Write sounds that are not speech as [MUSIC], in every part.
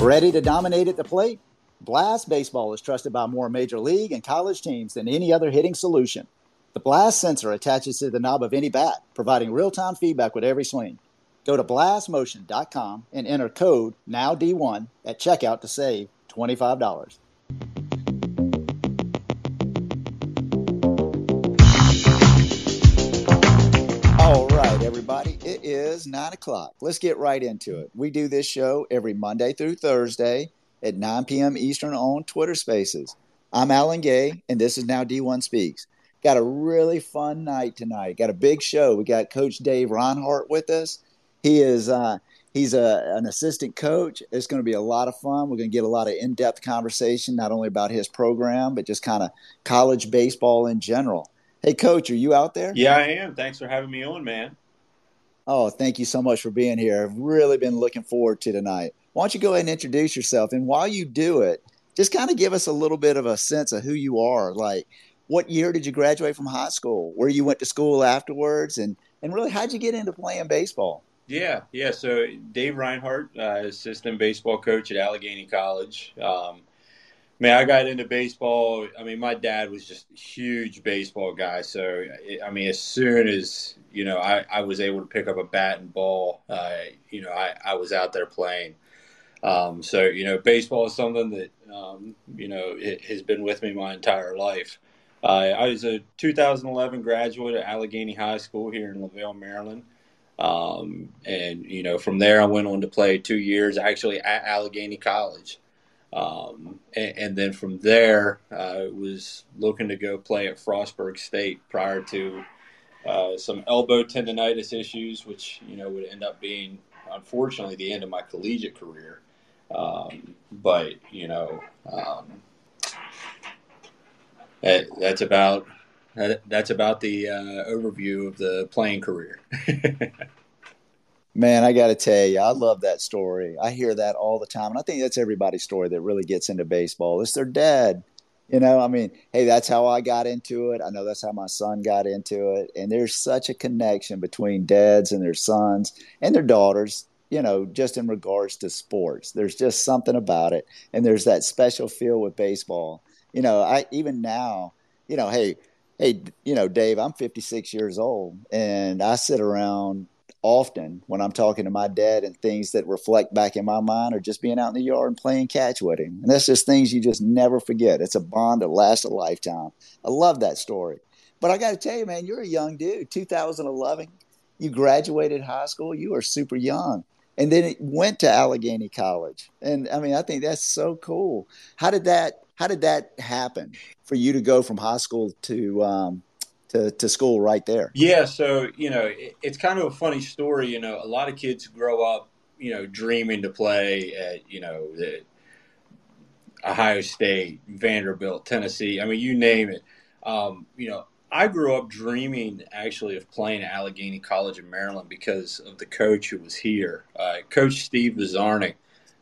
Ready to dominate at the plate? Blast Baseball is trusted by more major league and college teams than any other hitting solution. The Blast sensor attaches to the knob of any bat, providing real time feedback with every swing. Go to blastmotion.com and enter code NOWD1 at checkout to save $25. All right, everybody, it is 9 o'clock. Let's get right into it. We do this show every Monday through Thursday at 9 p.m. Eastern on Twitter Spaces. I'm Alan Gay, and this is Now D1 Speaks. Got a really fun night tonight. Got a big show. We got Coach Dave Rinehart with us. He is uh, he's a, an assistant coach. It's going to be a lot of fun. We're going to get a lot of in depth conversation, not only about his program, but just kind of college baseball in general. Hey, Coach, are you out there? Yeah, I am. Thanks for having me on, man. Oh, thank you so much for being here. I've really been looking forward to tonight. Why don't you go ahead and introduce yourself? And while you do it, just kind of give us a little bit of a sense of who you are. Like, what year did you graduate from high school? Where you went to school afterwards? And, and really, how'd you get into playing baseball? Yeah, yeah. So Dave Rinehart, uh, assistant baseball coach at Allegany College. Um, man, I got into baseball. I mean, my dad was just a huge baseball guy. So, I mean, as soon as you know, I, I was able to pick up a bat and ball. Uh, you know, I, I was out there playing. Um, so, you know, baseball is something that um, you know it has been with me my entire life. Uh, I was a 2011 graduate at Allegany High School here in LaVale, Maryland. Um, and you know, from there I went on to play two years actually at Allegany College. Um, and, and, then from there, I uh, was looking to go play at Frostburg State prior to uh, some elbow tendonitis issues, which you know would end up being unfortunately the end of my collegiate career. Um, but you know, um, that, that's about that, that's about the uh, overview of the playing career. [LAUGHS] Man, I got to tell you, I love that story. I hear that all the time. And I think that's everybody's story that really gets into baseball. It's their dad. You know, I mean, hey, that's how I got into it. I know that's how my son got into it. And there's such a connection between dads and their sons and their daughters, you know, just in regards to sports. There's just something about it. And there's that special feel with baseball. You know, I even now, you know, hey, hey, you know, Dave, I'm 56 years old and I sit around often when I'm talking to my dad and things that reflect back in my mind or just being out in the yard and playing catch with him. And that's just things you just never forget. It's a bond that lasts a lifetime. I love that story. But I got to tell you, man, you're a young dude. 2011, you graduated high school. You were super young. And then it went to Allegany College. And I mean, I think that's so cool. How did that how did that happen for you to go from high school to um, to, to school right there? Yeah, so you know, it, it's kind of a funny story. You know, a lot of kids grow up, you know, dreaming to play at you know the Ohio State, Vanderbilt, Tennessee. I mean, you name it. Um, you know, I grew up dreaming actually of playing at Allegany College in Maryland because of the coach who was here, uh, Coach Steve Bazarnic,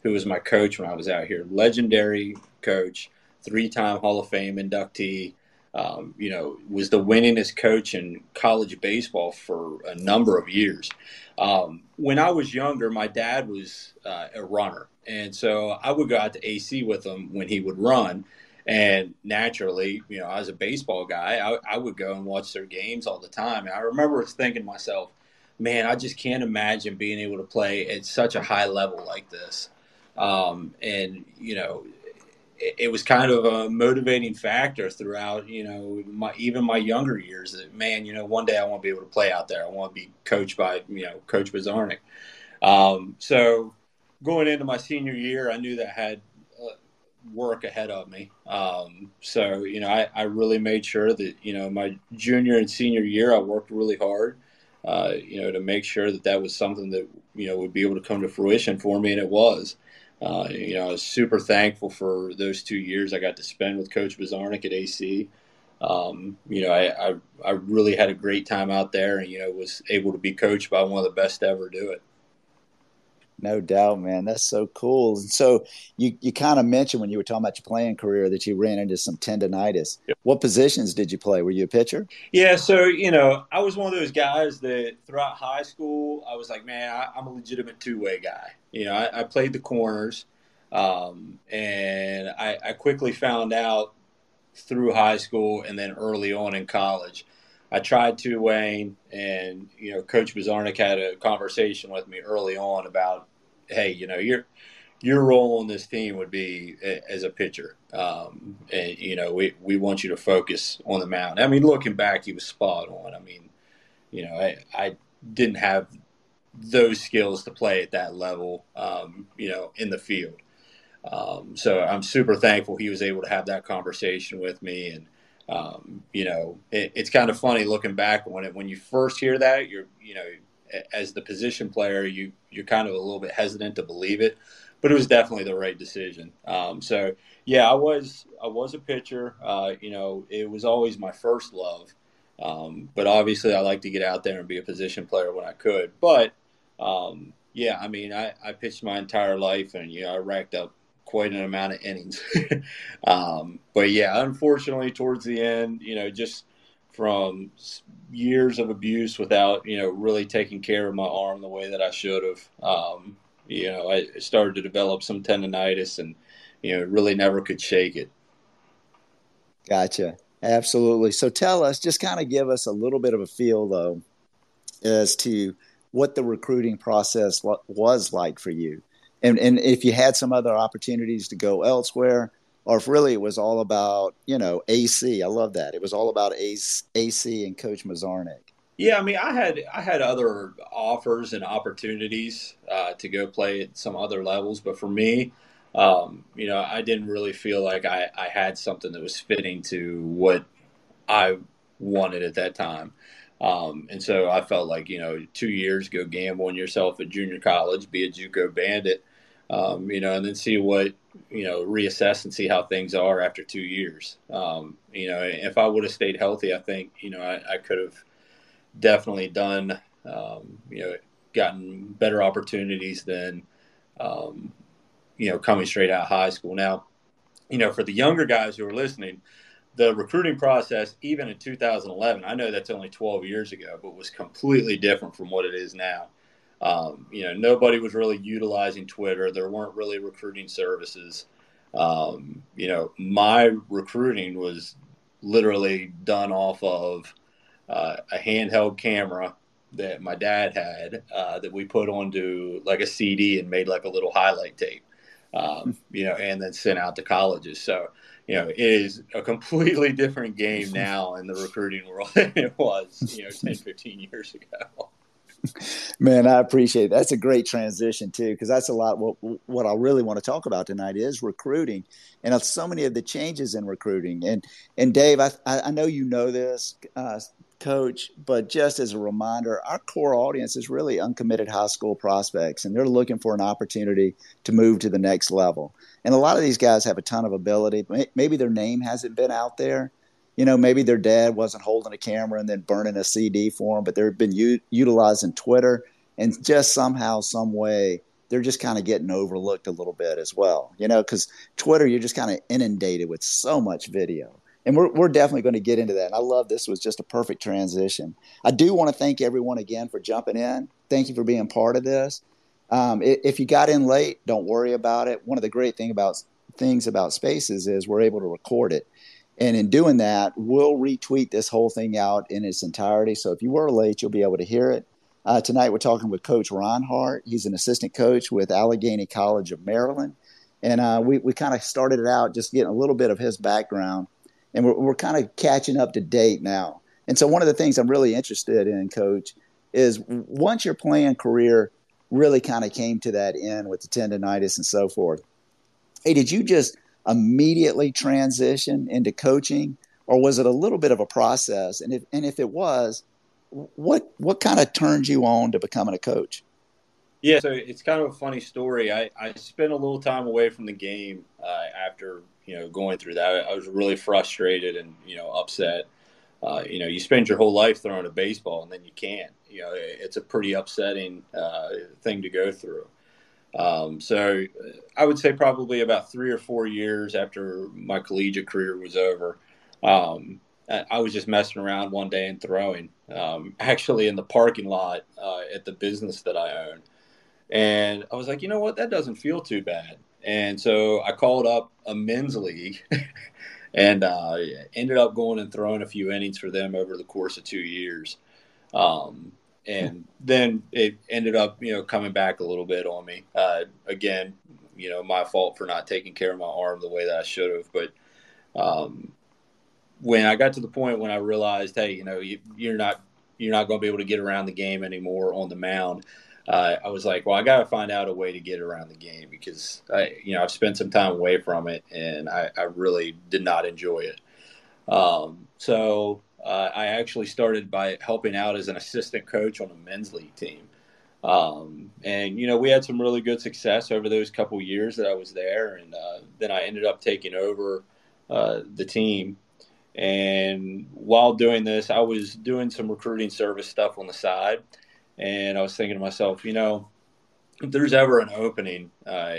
who was my coach when I was out here. Legendary coach three-time Hall of Fame inductee. Um, you know, was the winningest coach in college baseball for a number of years. Um, when I was younger, my dad was uh, a runner, and so I would go out to AC with him when he would run. And naturally, you know, I was a baseball guy. I, I would go and watch their games all the time. And I remember thinking to myself, man, I just can't imagine being able to play at such a high level like this. Um, and you know, it, was kind of a motivating factor throughout, you know, my, even my younger years. That man, you know, one day I want to be able to play out there. I want to be coached by, you know, Coach Bazarnic. Um, so going into my senior year, I knew that I had uh, work ahead of me. Um, so you know, I, I really made sure that you know my junior and senior year, I worked really hard. Uh, you know, to make sure that that was something that you know would be able to come to fruition for me, and it was. Uh, you know, I was super thankful for those two years I got to spend with Coach Bazarnic at AC. Um, you know, I, I, I really had a great time out there, and you know, was able to be coached by one of the best to ever do it. No doubt, man. That's so cool. And so you, you kind of mentioned when you were talking about your playing career that you ran into some tendonitis. Yep. What positions did you play? Were you a pitcher? Yeah, so you know, I was one of those guys that throughout high school, I was like, man, I, am a legitimate two way guy. You know, I, I, played the corners. Um, and I, I quickly found out through high school and then early on in college. I tried to Wayne, and you know, Coach Bazarnic had a conversation with me early on about, hey, you know, your your role on this team would be as a pitcher, um, and you know, we we want you to focus on the mound. I mean, looking back, he was spot on. I mean, you know, I I didn't have those skills to play at that level, um, you know, in the field. Um, so I'm super thankful he was able to have that conversation with me. And, um, you know, it, it's kind of funny looking back when it, when you first hear that, you're, you know, as the position player, you, you're kind of a little bit hesitant to believe it, but it was definitely the right decision. Um, so yeah, I was, I was a pitcher, uh, you know, it was always my first love. Um, but obviously I like to get out there and be a position player when I could, but, um, yeah, I mean, I, I pitched my entire life and, you know, I racked up quite an amount of innings. [LAUGHS] um, but yeah, unfortunately, towards the end, you know, just from years of abuse without, you know, really taking care of my arm the way that I should have, um, you know, I started to develop some tendonitis and, you know, really never could shake it. Gotcha. Absolutely. So tell us, just kind of give us a little bit of a feel, though, as to what the recruiting process was like for you and and if you had some other opportunities to go elsewhere or if really it was all about you know AC. I love that. It was all about AC and Coach Bazarnic. Yeah, I mean, I had I had other offers and opportunities uh, to go play at some other levels, but for me, um, you know, I didn't really feel like I, I had something that was fitting to what I wanted at that time. Um, and so I felt like, you know, two years, go gamble on yourself at junior college, be a JUCO bandit, um, you know, and then see what, you know, reassess and see how things are after two years. Um, you know, if I would have stayed healthy, I think, you know, I, I could have definitely done, um, you know, gotten better opportunities than, um, you know, coming straight out of high school. Now, you know, for the younger guys who are listening, the recruiting process, even in 2011, I know that's only 12 years ago, but was completely different from what it is now. Um, you know, nobody was really utilizing Twitter. There weren't really recruiting services. Um, you know, my recruiting was literally done off of uh, a handheld camera that my dad had uh, that we put onto like a CD and made like a little highlight tape, um, [LAUGHS] you know, and then sent out to colleges. So, you know, it is a completely different game [LAUGHS] now in the recruiting world than it was, you know, [LAUGHS] 10, 15 years ago. Man, I appreciate it. That's a great transition too, because that's a lot. What what I really want to talk about tonight is recruiting, and so many of the changes in recruiting. And and Dave, I I know you know this, uh, Coach, but just as a reminder, our core audience is really uncommitted high school prospects, and they're looking for an opportunity to move to the next level. And a lot of these guys have a ton of ability. Maybe their name hasn't been out there, you know, maybe their dad wasn't holding a camera and then burning a CD for them, but they've been u- utilizing Twitter and just somehow, some way, they're just kind of getting overlooked a little bit as well. You know, because Twitter, you're just kind of inundated with so much video. And we're, we're definitely going to get into that. And I love this was just a perfect transition. I do want to thank everyone again for jumping in. Thank you for being part of this. Um, if you got in late, don't worry about it. One of the great thing about things about Spaces is we're able to record it. And in doing that, we'll retweet this whole thing out in its entirety. So if you were late, you'll be able to hear it. Uh, tonight, we're talking with Coach Rinehart. He's an assistant coach with Allegany College of Maryland. And uh, we, we kind of started it out just getting a little bit of his background. And we're, we're kind of catching up to date now. And so, one of the things I'm really interested in, Coach, is once your playing career really kind of came to that end with the tendonitis and so forth, hey, did you just immediately transition into coaching, or was it a little bit of a process? And if and if it was, what what kind of turned you on to becoming a coach? Yeah, so it's kind of a funny story. I, I spent a little time away from the game uh, after you know going through that. I was really frustrated and you know upset. Uh, you know, you spend your whole life throwing a baseball and then you can't. You know, it's a pretty upsetting uh, thing to go through. Um, so I would say probably about three or four years after my collegiate career was over, um, I was just messing around one day and throwing, um, [LAUGHS] actually in the parking lot uh, at the business that I own. And I was like, you know what, that doesn't feel too bad. and so I called up a men's league. [LAUGHS] and uh, ended up going and throwing a few innings for them over the course of two years. Um, and then it ended up, you know, coming back a little bit on me. Uh, again, you know, my fault for not taking care of my arm the way that I should have. But um, when I got to the point when I realized, hey, you know, you, you're not you're not going to be able to get around the game anymore on the mound. Uh, I was like, well, I got to find out a way to get around the game because I, you know, I've spent some time away from it and I, I really did not enjoy it. Um, so uh, I actually started by helping out as an assistant coach on a men's league team. Um, and you know, we had some really good success over those couple years that I was there, and uh, then I ended up taking over uh, the team. And while doing this, I was doing some recruiting service stuff on the side, and I was thinking to myself, you know, if there's ever an opening uh,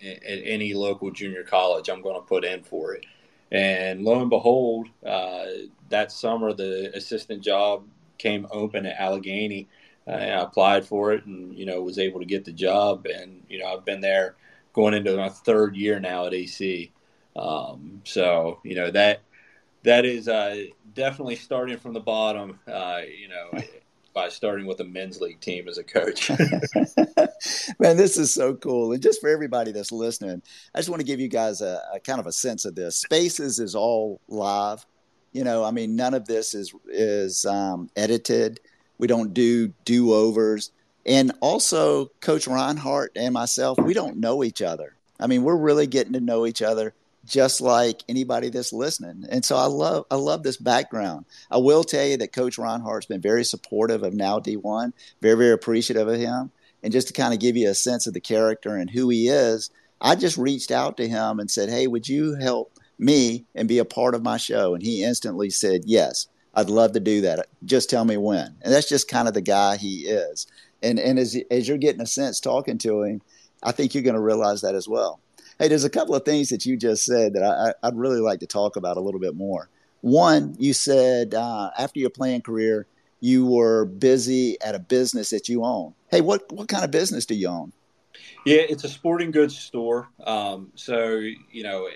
at any local junior college, I'm going to put in for it. And lo and behold, uh, that summer the assistant job came open at Allegany. Uh, I applied for it, and you know was able to get the job. And you know I've been there going into my third year now at AC. Um, so you know that that is uh, definitely starting from the bottom. Uh, you know, by starting with a men's league team as a coach. [LAUGHS] Man, this is so cool. And just for everybody that's listening, I just want to give you guys a, a, kind of a sense of this. Spaces is all live. You know, I mean, none of this is is um, edited. We don't do do overs. And also, Coach Rinehart and myself, we don't know each other. I mean, we're really getting to know each other just like anybody that's listening. And so I love I love this background. I will tell you that Coach Rinehart's been very supportive of now D1, very very appreciative of him. And just to kind of give you a sense of the character and who he is, I just reached out to him and said, "Hey, would you help me and be a part of my show?" And he instantly said, "Yes, I'd love to do that. Just tell me when." And that's just kind of the guy he is. And and as as you're getting a sense talking to him, I think you're going to realize that as well. Hey, there's a couple of things that you just said that I, would really like to talk about a little bit more. One, you said uh, after your playing career, you were busy at a business that you own. Hey, what what kind of business do you own? Yeah, it's a sporting goods store. Um, so you know,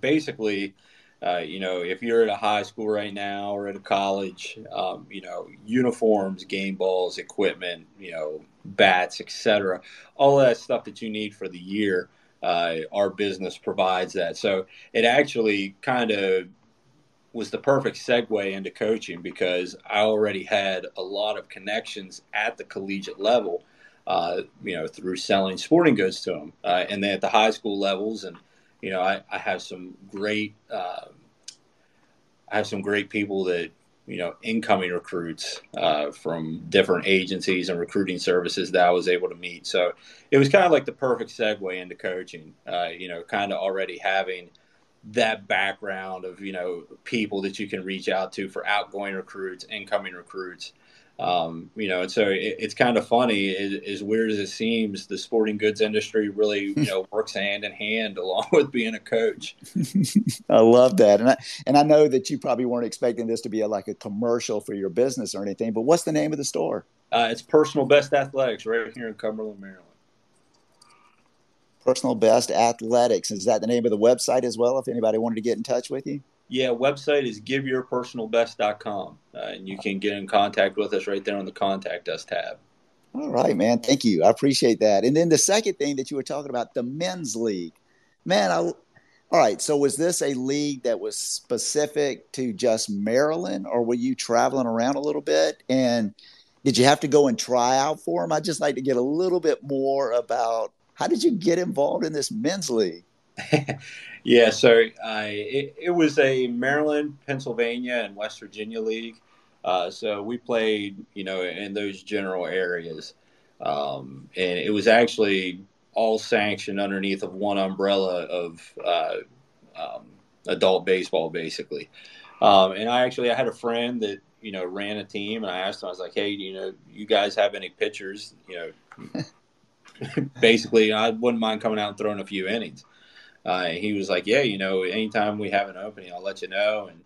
basically, uh, you know, if you're at a high school right now or at a college, um, you know, uniforms, game balls, equipment, you know, bats, etc., all that stuff that you need for the year uh, our business provides that. So it actually kind of was the perfect segue into coaching because I already had a lot of connections at the collegiate level, uh, you know, through selling sporting goods to them. Uh, and then at the high school levels, and, you know, I, I have some great, uh, I have some great people that you know incoming recruits uh, from different agencies and recruiting services that I was able to meet. So it was kind of like the perfect segue into coaching. Uh, you know, kind of already having that background of you know people that you can reach out to for outgoing recruits, incoming recruits. Um, you know, and so it, it's kind of funny, as, as, weird as it seems, the sporting goods industry really, you know, [LAUGHS] works hand in hand along with being a coach. I love that, and I and I know that you probably weren't expecting this to be a, like a commercial for your business or anything. But what's the name of the store? Uh, it's Personal Best Athletics, right here in Cumberland, Maryland. Personal Best Athletics is that the name of the website as well? If anybody wanted to get in touch with you. Yeah, website is giveyourpersonalbest.com. Uh, and you can get in contact with us right there on the contact us tab. All right, man. Thank you. I appreciate that. And then the second thing that you were talking about, the men's league. Man, I, all right. So was this a league that was specific to just Maryland, or were you traveling around a little bit? And did you have to go and try out for them? I'd just like to get a little bit more about how did you get involved in this men's league? [LAUGHS] yeah, so uh, it, it, was a Maryland, Pennsylvania, and West Virginia league. Uh, so we played, you know, in those general areas, um, and it was actually all sanctioned underneath of one umbrella of uh, um, adult baseball, basically. Um, and I actually I had a friend that you know ran a team, and I asked him, I was like, "Hey, you know, you guys have any pitchers? You know." [LAUGHS] basically, I wouldn't mind coming out and throwing a few innings. Uh, he was like, "Yeah, you know, anytime we have an opening, I'll let you know." And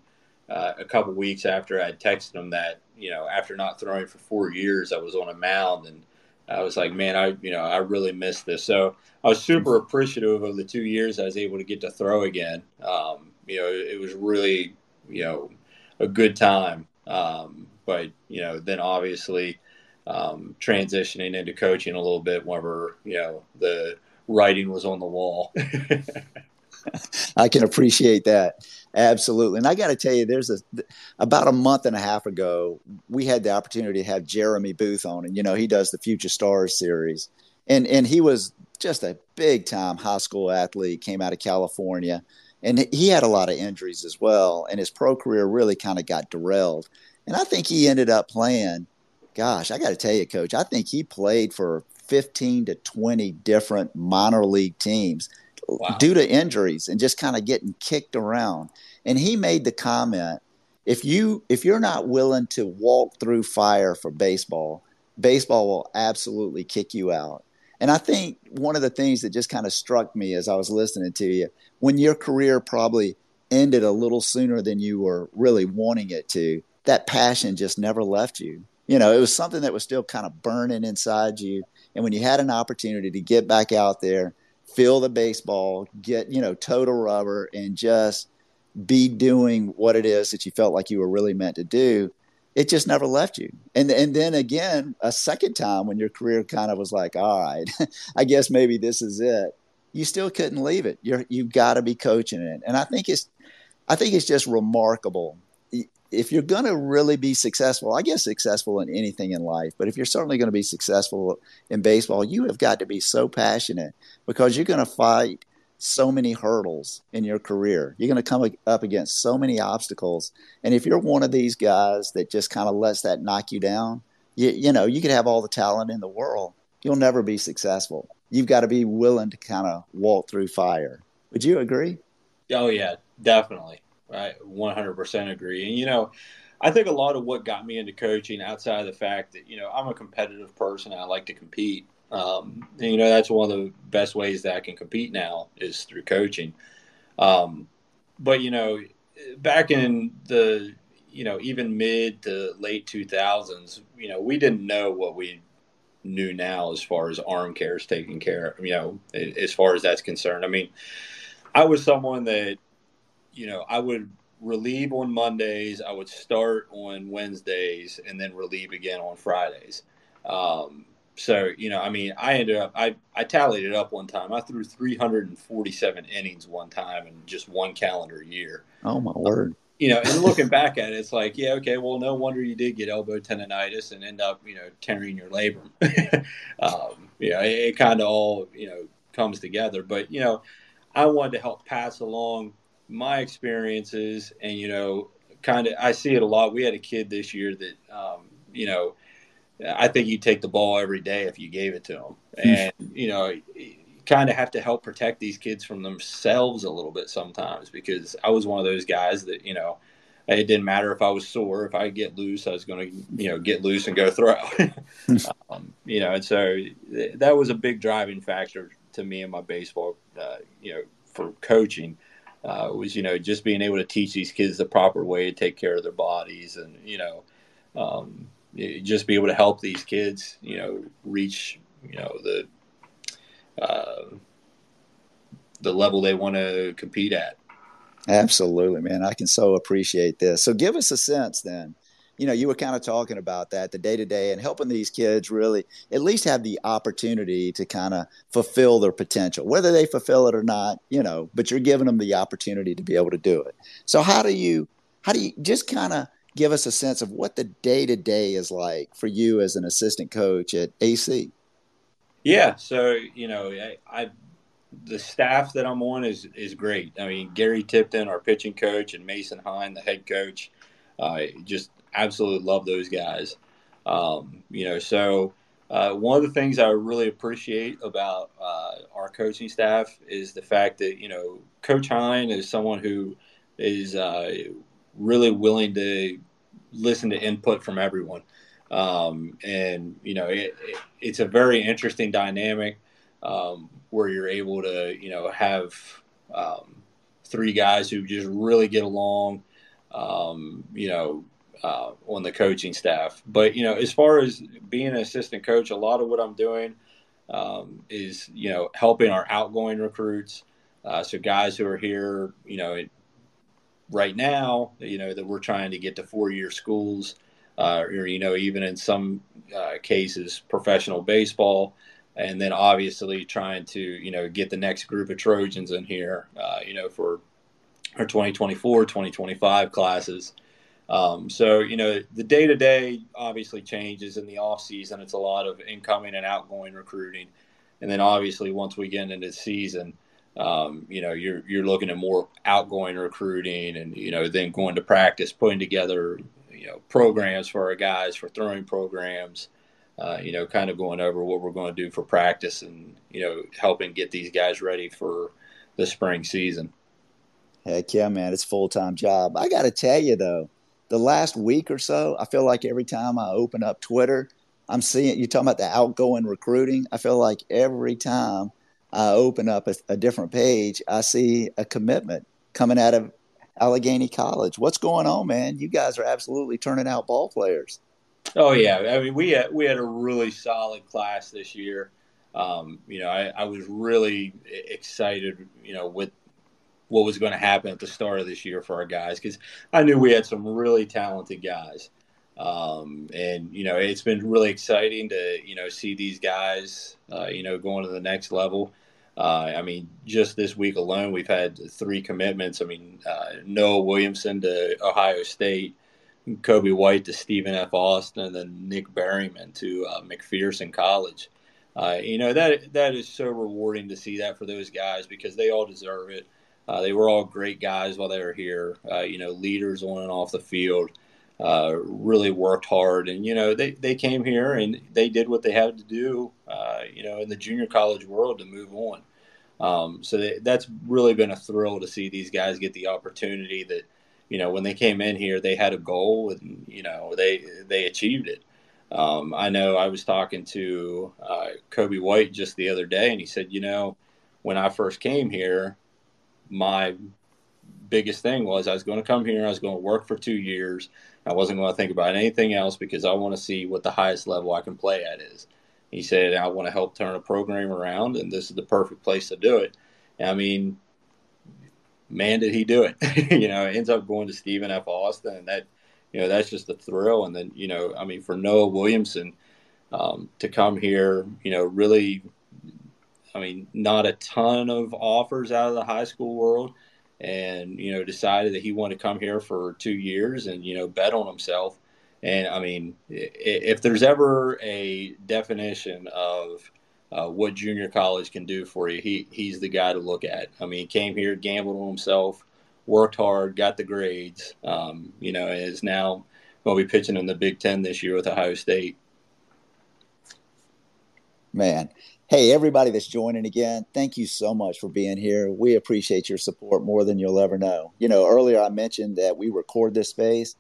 uh, a couple weeks after I texted him that, you know, after not throwing for four years, I was on a mound and I was like, man, I you know I really missed this. So I was super appreciative of the two years I was able to get to throw again. Um, you know, it, it, was really you know a good time. Um, but you know, then obviously um, transitioning into coaching a little bit whenever you know the writing was on the wall. [LAUGHS] I can appreciate that. Absolutely. And I got to tell you, there's a, about a month and a half ago, we had the opportunity to have Jeremy Booth on, and you know, he does the Future Stars series. And, and he was just a big time high school athlete, came out of California, and he had a lot of injuries as well. And his pro career really kind of got derailed. And I think he ended up playing, gosh, I got to tell you, coach, I think he played for 15 to 20 different minor league teams wow. due to injuries and just kind of getting kicked around. And he made the comment, if you if you're not willing to walk through fire for baseball, baseball will absolutely kick you out. And I think one of the things that just kind of struck me as I was listening to you, when your career probably ended a little sooner than you were really wanting it to, that passion just never left you. You know, it was something that was still kind of burning inside you. And when you had an opportunity to get back out there feel the baseball, get, you know, total rubber and just be doing what it is that you felt like you were really meant to do, it just never left you. And and then again, a second time when your career kind of was like, all right, [LAUGHS] I guess maybe this is it. You still couldn't leave it. You're you've got to be coaching it. And I think it's I think it's just remarkable if you're going to really be successful, I guess successful in anything in life, but if you're certainly going to be successful in baseball, you have got to be so passionate because you're going to fight so many hurdles in your career. You're going to come up against so many obstacles. And if you're one of these guys that just kind of lets that knock you down, you, you know, you could have all the talent in the world. You'll never be successful. You've got to be willing to kind of walk through fire. Would you agree? Oh, yeah, definitely. I 100% agree. And, you know, I think a lot of what got me into coaching outside of the fact that, you know, I'm a competitive person. I like to compete. Um, and, you know, that's one of the best ways that I can compete now is through coaching. Um, but, you know, back in the, you know, even mid to late 2000s, you know, we didn't know what we knew now as far as arm care is taken care of, you know, as far as that's concerned. I mean, I was someone that you know, I would relieve on Mondays, I would start on Wednesdays, and then relieve again on Fridays. Um, so, you know, I mean, I ended up, I, I tallied it up one time. I threw 347 innings one time in just one calendar year. Oh, my word. you know, and looking back at it, it's like, yeah, okay, well, no wonder you did get elbow tendonitis and end up, you know, tearing your labrum. [LAUGHS] um, you know, it, it kind of all, you know, comes together. But, you know, I wanted to help pass along my experiences and you know kind of i see it a lot. We had a kid this year that um, you know i think you'd take the ball every day if you gave it to him. Hmm. and you know kind of have to help protect these kids from themselves a little bit sometimes because i was one of those guys that you know it didn't matter if i was sore if i get loose i was going to you know get loose and go throw. [LAUGHS] Um, you know and so that was a big driving factor to me in my baseball uh, you know for coaching uh, was you know just being able to teach these kids the proper way to take care of their bodies and you know um, just be able to help these kids you know reach you know the uh, the level they want to compete at. Absolutely man. I can so appreciate this. So give us a sense then you know, you were kind of talking about that, the day to day, and helping these kids really at least have the opportunity to kind of fulfill their potential, whether they fulfill it or not, you know, but you're giving them the opportunity to be able to do it. So, how do you, how do you just kind of give us a sense of what the day to day is like for you as an assistant coach at AC? Yeah. So, you know, I, I the staff that I'm on is is great. I mean, Gary Tipton, our pitching coach, and Mason Hine, the head coach, uh, just absolutely love those guys. Um, you know, so uh, one of the things I really appreciate about uh, our coaching staff is the fact that you know Coach Hine is someone who is uh, really willing to listen to input from everyone, um, and you know it, it, it's a very interesting dynamic um, where you're able to you know have um, three guys who just really get along. Um, you know, uh, on the coaching staff. But you know, as far as being an assistant coach, a lot of what I'm doing um, is you know helping our outgoing recruits. Uh, so guys who are here, you know, right now, you know that we're trying to get to four-year schools, uh, or you know, even in some uh, cases, professional baseball, and then obviously trying to you know get the next group of Trojans in here, uh, you know, for our 2024, 2025 classes. Um, so, you know, the day to day obviously changes in the off season. It's a lot of incoming and outgoing recruiting. And then obviously once we get into the season, um, you know, you're, you're looking at more outgoing recruiting and, you know, then going to practice, putting together, you know, programs for our guys for throwing programs, uh, you know, kind of going over what we're going to do for practice and, you know, helping get these guys ready for the spring season. Heck yeah, man. It's full time job. I got to tell you though, the last week or so, I feel like every time I open up Twitter, I'm seeing you talking about the outgoing recruiting. I feel like every time I open up a, a different page, I see a commitment coming out of Allegany College. What's going on, man? You guys are absolutely turning out ball players. Oh yeah, I mean we had we had a really solid class this year. Um, you know, I, I was really excited. You know, with what was going to happen at the start of this year for our guys because I knew we had some really talented guys. Um, and you know it's been really exciting to you know see these guys uh, you know going to the next level. Uh, I mean, just this week alone, we've had three commitments. I mean, uh, Noah Williamson to Ohio State, Kobe White to Stephen F. Austin, and then Nick Berryman to uh, McPherson College. Uh, you know that that is so rewarding to see that for those guys because they all deserve it. Uh, they were all great guys while they were here. Uh, you know, leaders on and off the field. Uh, really worked hard, and you know they they came here and they did what they had to do. Uh, you know, in the junior college world to move on. Um, so they, that's really been a thrill to see these guys get the opportunity that you know when they came in here they had a goal and you know they they achieved it. Um, I know I was talking to uh, Kobe White just the other day, and he said, you know, when I first came here, my biggest thing was I was going to come here, I was going to work for two years. I wasn't going to think about anything else because I want to see what the highest level I can play at is. He said, I want to help turn a program around, and this is the perfect place to do it. And I mean, man, did he do it? [LAUGHS] you know, ends up going to Stephen F. Austin, and that, you know, that's just a thrill. And then, you know, I mean, for Noah Williamson um, to come here, you know, really I mean, not a ton of offers out of the high school world, and you know, decided that he wanted to come here for two years and you know, bet on himself. And I mean, if there's ever a definition of uh, what junior college can do for you, he he's the guy to look at. I mean, he came here, gambled on himself, worked hard, got the grades. Um, you know, and is now going to be pitching in the Big Ten this year with Ohio State. Man, Hey, everybody that's joining again, thank you so much for being here. We appreciate your support more than you'll ever know. You know, earlier I mentioned that we record this space.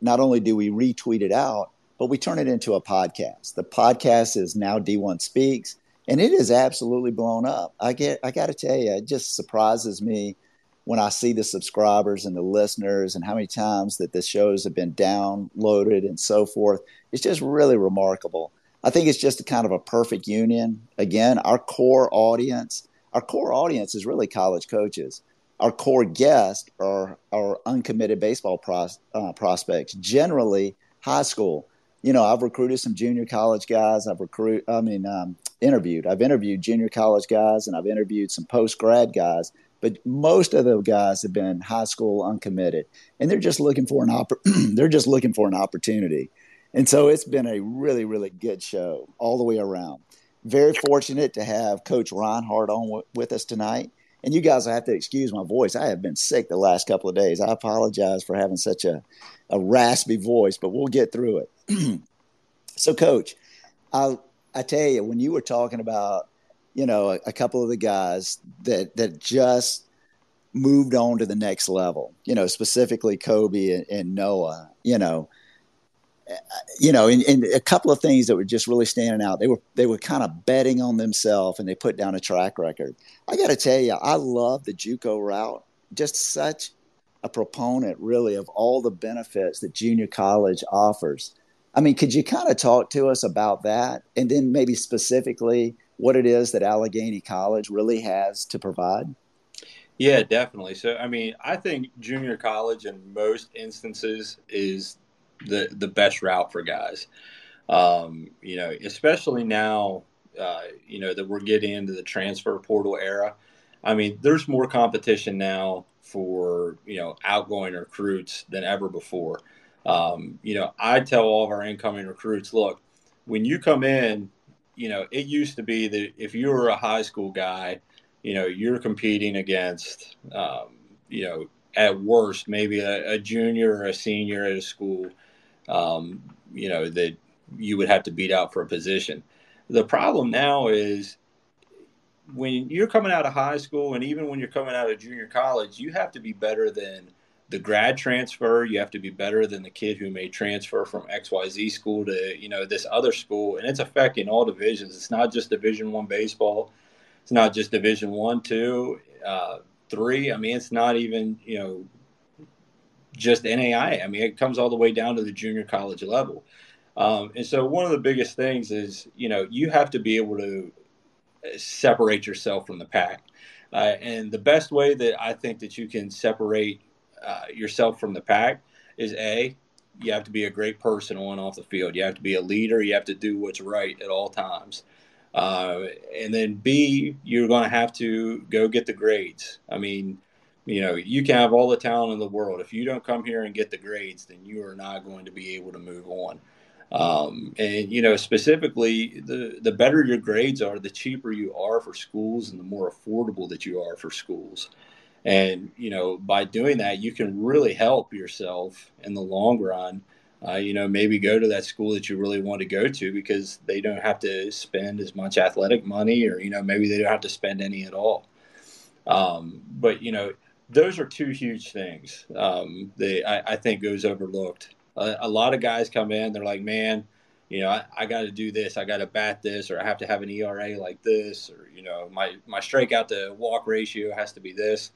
Not only do we retweet it out, but we turn it into a podcast. The podcast is now D1 Speaks, and it is absolutely blown up. I get, I got to tell you, it just surprises me when I see the subscribers and the listeners and how many times that the shows have been downloaded and so forth. It's just really remarkable. I think it's just a kind of a perfect union. Again, our core audience, our core audience is really college coaches. Our core guests are our uncommitted baseball pros, uh, prospects, generally high school. You know, I've recruited some junior college guys. I've recruited, I mean, um, interviewed. I've interviewed junior college guys and I've interviewed some post grad guys. But most of the guys have been high school uncommitted, and they're just looking for an opp- [CLEARS THROAT] they're just looking for an opportunity. And so it's been a really, really good show all the way around. Very fortunate to have Coach Rinehart on w- with us tonight. And you guys will have to excuse my voice. I have been sick the last couple of days. I apologize for having such a, a raspy voice, but we'll get through it. [CLEARS THROAT] so, Coach, I I tell you, when you were talking about, you know, a, a couple of the guys that that just moved on to the next level, you know, specifically Kobe and, and Noah, you know, you know, and, and, a couple of things that were just really standing out. They were they were kind of betting on themselves, and they put down a track record. I got to tell you, I love the JUCO route. Just such a proponent really of all the benefits that junior college offers. I mean, could you kind of talk to us about that? And then maybe specifically what it is that Allegany College really has to provide? Yeah, definitely. So, I mean, I think junior college in most instances is the the best route for guys. Um, you know, especially now, uh, you know that we're getting into the transfer portal era. I mean, there's more competition now for you know outgoing recruits than ever before. Um, you know, I tell all of our incoming recruits, look, when you come in, you know, it used to be that if you were a high school guy, you know, you're competing against, um, you know, at worst, maybe a, a, junior or a senior at a school, um, you know, that you would have to beat out for a position. The problem now is when you're coming out of high school and even when you're coming out of junior college, you have to be better than the grad transfer. You have to be better than the kid who may transfer from XYZ school to, you know, this other school. And it's affecting all divisions. It's not just division one baseball. It's not just division one, two, uh, three. I mean, it's not even, you know, just NAI. I mean, it comes all the way down to the junior college level. Um, and so one of the biggest things is, you know, you have to be able to separate yourself from the pack. Uh, and the best way that I think that you can separate uh, yourself from the pack is a you have to be a great person on off the field. You have to be a leader. You have to do what's right at all times. Uh, and then B, you're going to have to go get the grades. I mean, you know, you can have all the talent in the world. If you don't come here and get the grades, then you are not going to be able to move on. Um, and you know, specifically, the the better your grades are, the cheaper you are for schools, and the more affordable that you are for schools. And you know, by doing that, you can really help yourself in the long run. Uh, you know, maybe go to that school that you really want to go to because they don't have to spend as much athletic money, or you know, maybe they don't have to spend any at all. Um, but you know, those are two huge things um, that I, I think goes overlooked a, a lot of guys come in, they're like, man, you know, I, I got to do this, I got to bat this, or I have to have an ERA like this, or you know, my my strikeout to walk ratio has to be this.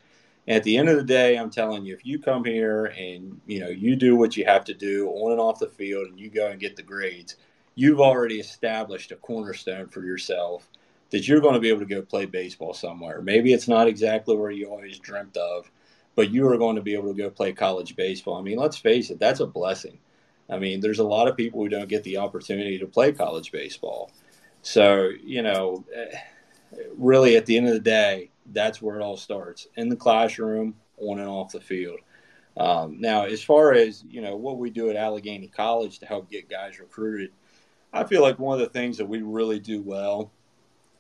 And at the end of the day, I'm telling you, if you come here and you know you do what you have to do on and off the field, and you go and get the grades, you've already established a cornerstone for yourself that you're going to be able to go play baseball somewhere. Maybe it's not exactly where you always dreamt of, but you are going to be able to go play college baseball. I mean, let's face it, that's a blessing. I mean, there's a lot of people who don't get the opportunity to play college baseball. So, you know, really at the end of the day, that's where it all starts in the classroom, on and off the field. Um, now, as far as, you know, what we do at Allegany College to help get guys recruited, I feel like one of the things that we really do well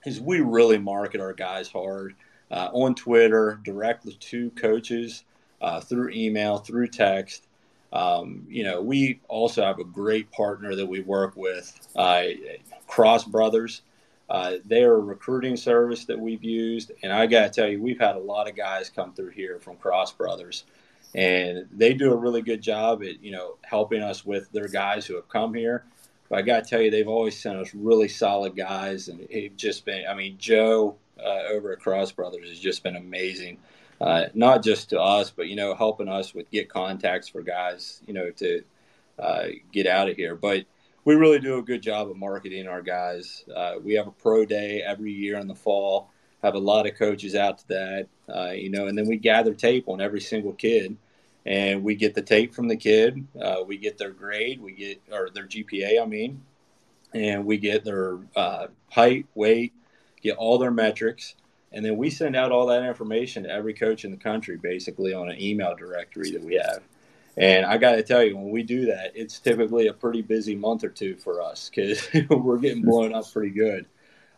is we really market our guys hard uh, on Twitter, directly to coaches, uh, through email, through text. Um, you know, we also have a great partner that we work with, uh, Cross Brothers. Uh, they're a recruiting service that we've used, and I got to tell you, we've had a lot of guys come through here from Cross Brothers, and they do a really good job at you know helping us with their guys who have come here. But I got to tell you, they've always sent us really solid guys, and it's just been. I mean, Joe uh, over at Cross Brothers has just been amazing. Uh, not just to us, but you know, helping us with get contacts for guys, you know, to uh, get out of here. But we really do a good job of marketing our guys. Uh, we have a pro day every year in the fall. Have a lot of coaches out to that, uh, you know, and then we gather tape on every single kid, and we get the tape from the kid. Uh, we get their grade, we get or their GPA, I mean, and we get their height, weight, get all their metrics, and then we send out all that information to every coach in the country, basically on an email directory that we have. And I got to tell you, when we do that, it's typically a pretty busy month or two for us because [LAUGHS] we're getting blown up pretty good.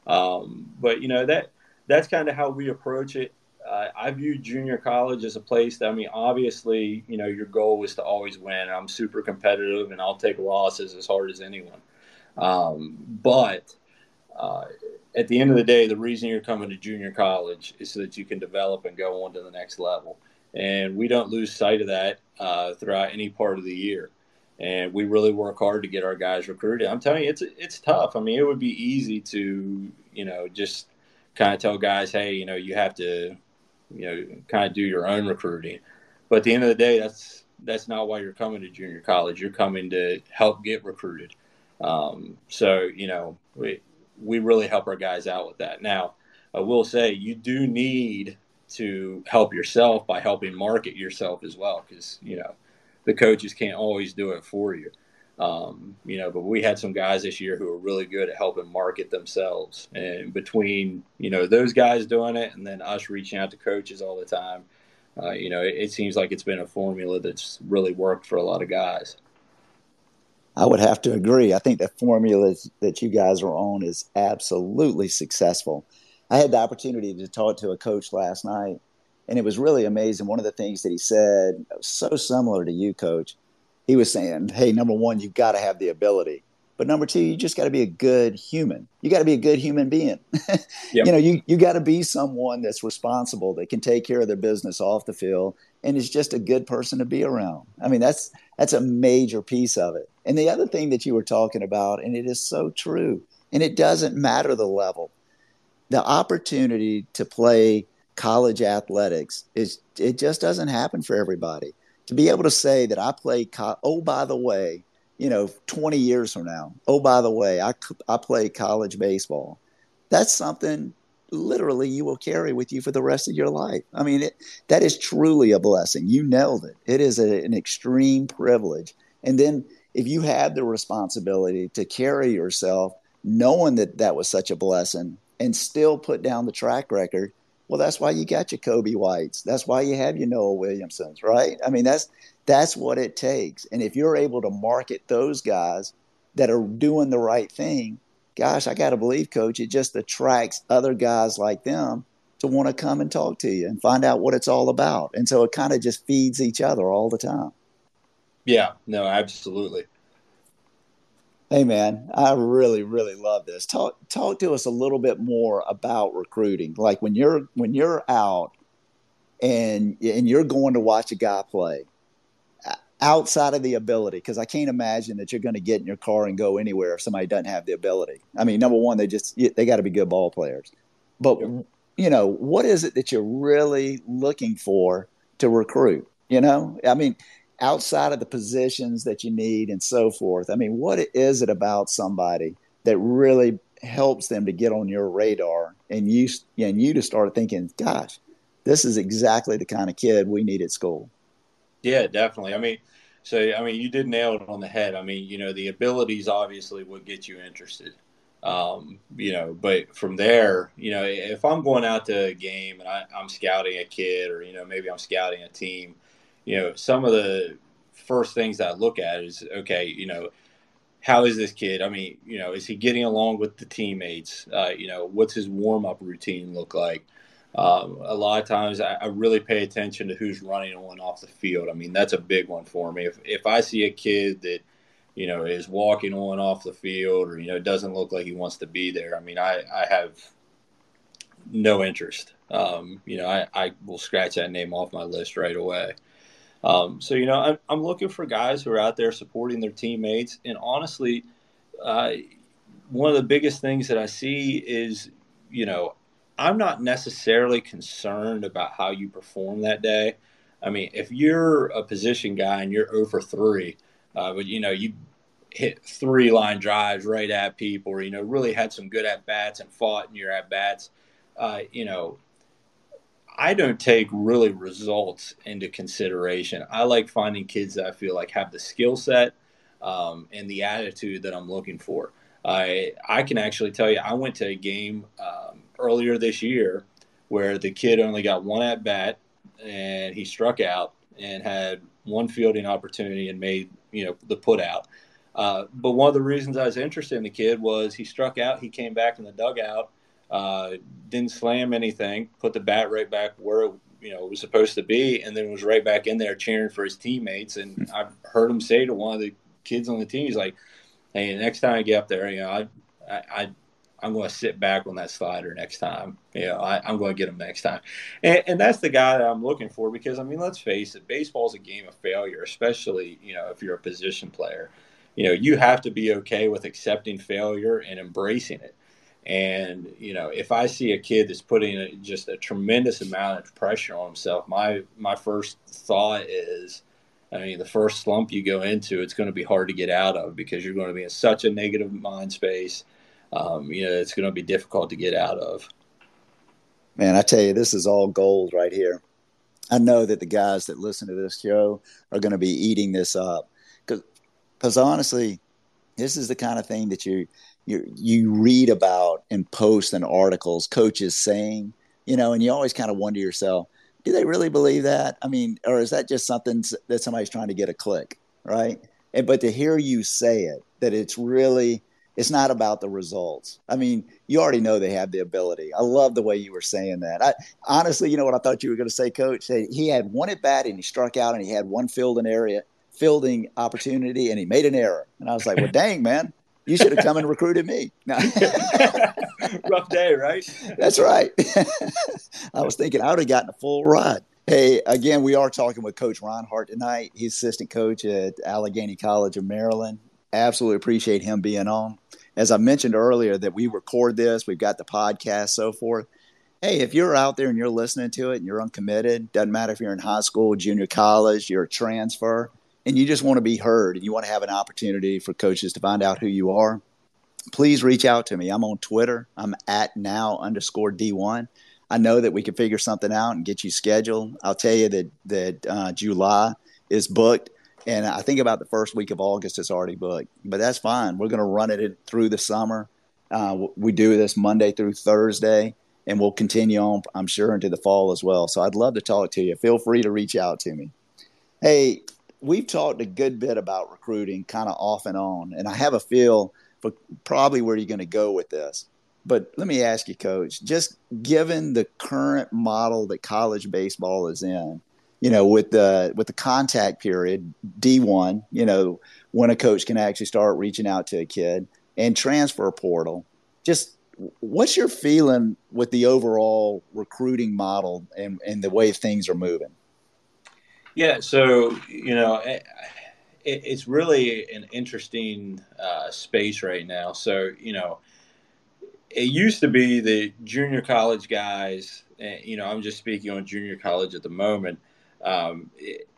Um, but you know that that's kind of how we approach it. Uh, I view junior college as a place that I mean, obviously, you know, your goal is to always win. I'm super competitive, and I'll take losses as hard as anyone. Um, but uh, at the end of the day, the reason you're coming to junior college is so that you can develop and go on to the next level. And we don't lose sight of that uh, throughout any part of the year. And we really work hard to get our guys recruited. I'm telling you, it's it's tough. I mean, it would be easy to you know just kind of tell guys, hey, you know, you have to you know kind of do your own recruiting. But at the end of the day, that's that's not why you're coming to junior college. You're coming to help get recruited. Um, so you know, we we really help our guys out with that. Now, I will say you do need to help yourself by helping market yourself as well, because you know the coaches can't always do it for you. Um, you know, but we had some guys this year who were really good at helping market themselves. And between, you know, those guys doing it and then us reaching out to coaches all the time, uh, you know, it, it, seems like it's been a formula that's really worked for a lot of guys. I would have to agree. I think the formula that you guys are on is absolutely successful. I had the opportunity to talk to a coach last night, and it was really amazing. One of the things that he said, was so similar to you, coach, he was saying, hey, number one, you've got to have the ability. But number two, you just got to be a good human. You got to be a good human being. [LAUGHS] yep. You know, you, you got to be someone that's responsible, that can take care of their business off the field, and is just a good person to be around. I mean, that's that's a major piece of it. And the other thing that you were talking about, and it is so true, and it doesn't matter the level, the opportunity to play college athletics is it just doesn't happen for everybody to be able to say that I played, co- oh, by the way, you know, 20 years from now, oh, by the way, I, I played college baseball. That's something literally you will carry with you for the rest of your life. I mean, it, that is truly a blessing. You nailed it. It is a, an extreme privilege. And then if you have the responsibility to carry yourself knowing that that was such a blessing and still put down the track record well, that's why you got your Kobe Whites. That's why you have your Noah Williamsons, right? I mean, that's that's what it takes. And if you're able to market those guys that are doing the right thing, gosh, I got to believe, coach, it just attracts other guys like them to want to come and talk to you and find out what it's all about. And so it kind of just feeds each other all the time. Yeah, no, absolutely. Hey man, I really really love this. Talk talk to us a little bit more about recruiting. Like when you're when you're out and and you're going to watch a guy play outside of the ability because I can't imagine that you're going to get in your car and go anywhere if somebody doesn't have the ability. I mean, number one, they just they got to be good ball players. But you know, what is it that you're really looking for to recruit? You know, I mean, outside of the positions that you need and so forth. I mean, what is it about somebody that really helps them to get on your radar and you and you to start thinking, gosh, this is exactly the kind of kid we need at school. Yeah, definitely. I mean, so I mean, you did nail it on the head. I mean, you know, the abilities obviously would get you interested. Um, you know, but from there, you know, if I'm going out to a game and I, I'm scouting a kid, or you know, maybe I'm scouting a team, you know, some of the first things I look at is okay, you know, how is this kid? I mean, you know, is he getting along with the teammates? Uh, you know, what's his warm up routine look like? Um, a lot of times I, I, really pay attention to who's running on off the field. I mean, that's a big one for me. If, if I see a kid that, you know, is walking on and off the field or, you know, doesn't look like he wants to be there, I mean, I, I have no interest. Um, you know, I, I will scratch that name off my list right away. Um, so, you know, I'm, I'm, looking for guys who are out there supporting their teammates. And honestly, uh, one of the biggest things that I see is, you know, I'm not necessarily concerned about how you perform that day. I mean, if you're a position guy and you're over three, uh, but you know you hit three line drives right at people, or you know really had some good at bats and fought in your at bats, uh, you know I don't take really results into consideration. I like finding kids that I feel like have the skill set um, and the attitude that I'm looking for. I I can actually tell you, I went to a game um, earlier this year where the kid only got one at bat and he struck out and had one fielding opportunity and made you know the put out. Uh, but one of the reasons I was interested in the kid was he struck out. He came back in the dugout uh, didn't slam anything, put the bat right back where it, you know it was supposed to be, and then was right back in there cheering for his teammates. And hmm. I've heard him say to one of the kids on the team, he's like, "Hey, next time I get up there, you know, I, I, I I'm going to sit back on that slider next time. You know, I, am going to get him next time. And, and, that's the guy that I'm looking for because, I mean, let's face it, baseball's a game of failure, especially, you know, if you're a position player. You know, you have to be okay with accepting failure and embracing it. And you know, if I see a kid that's putting just a tremendous amount of pressure on himself, my my first thought is, I mean, the first slump you go into, it's going to be hard to get out of because you're going to be in such a negative mind space. Um, you know, it's going to be difficult to get out of. Man, I tell you, this is all gold right here. I know that the guys that listen to this show are going to be eating this up because honestly, this is the kind of thing that you you you read about in posts and articles, coaches saying, you know, and you always kind of wonder yourself, do they really believe that? I mean, or is that just something that somebody's trying to get a click, right? And but to hear you say it, that it's really it's not about the results. I mean, you already know they have the ability. I love the way you were saying that. I honestly, you know what I thought you were going to say, Coach? That He had one at bat and he struck out, and he had one fielding area, fielding opportunity, and he made an error. And I was like, well, [LAUGHS] dang, man, you should have come and recruited me. [LAUGHS] Rough day, right? That's right. [LAUGHS] I was thinking I would have gotten a full ride. Hey, again, we are talking with Coach Rinehart tonight. He's assistant coach at Allegany College of Maryland. Absolutely appreciate him being on. As I mentioned earlier, that we record this, we've got the podcast, so forth. Hey, if you're out there and you're listening to it and you're uncommitted, doesn't matter if you're in high school, junior college, you're a transfer, and you just want to be heard and you want to have an opportunity for coaches to find out who you are, please reach out to me. I'm on Twitter. I'm at now underscore D1. I know that we can figure something out and get you scheduled. I'll tell you that that uh, July is booked, and I think about the first week of August it's already booked. But that's fine. We're going to run it through the summer. Uh, we do this Monday through Thursday, and we'll continue on, I'm sure, into the fall as well. So I'd love to talk to you. Feel free to reach out to me. Hey, we've talked a good bit about recruiting kind of off and on, and I have a feel for probably where you're going to go with this. But let me ask you, coach, just given the current model that college baseball is in, you know, with the with the contact period, D1, you know, when a coach can actually start reaching out to a kid and transfer portal, just what's your feeling with the overall recruiting model and, and the way things are moving? Yeah, so you know, it, it's really an interesting uh, space right now. So you know, it used to be the junior college guys. And, you know, I'm just speaking on junior college at the moment. Um, it,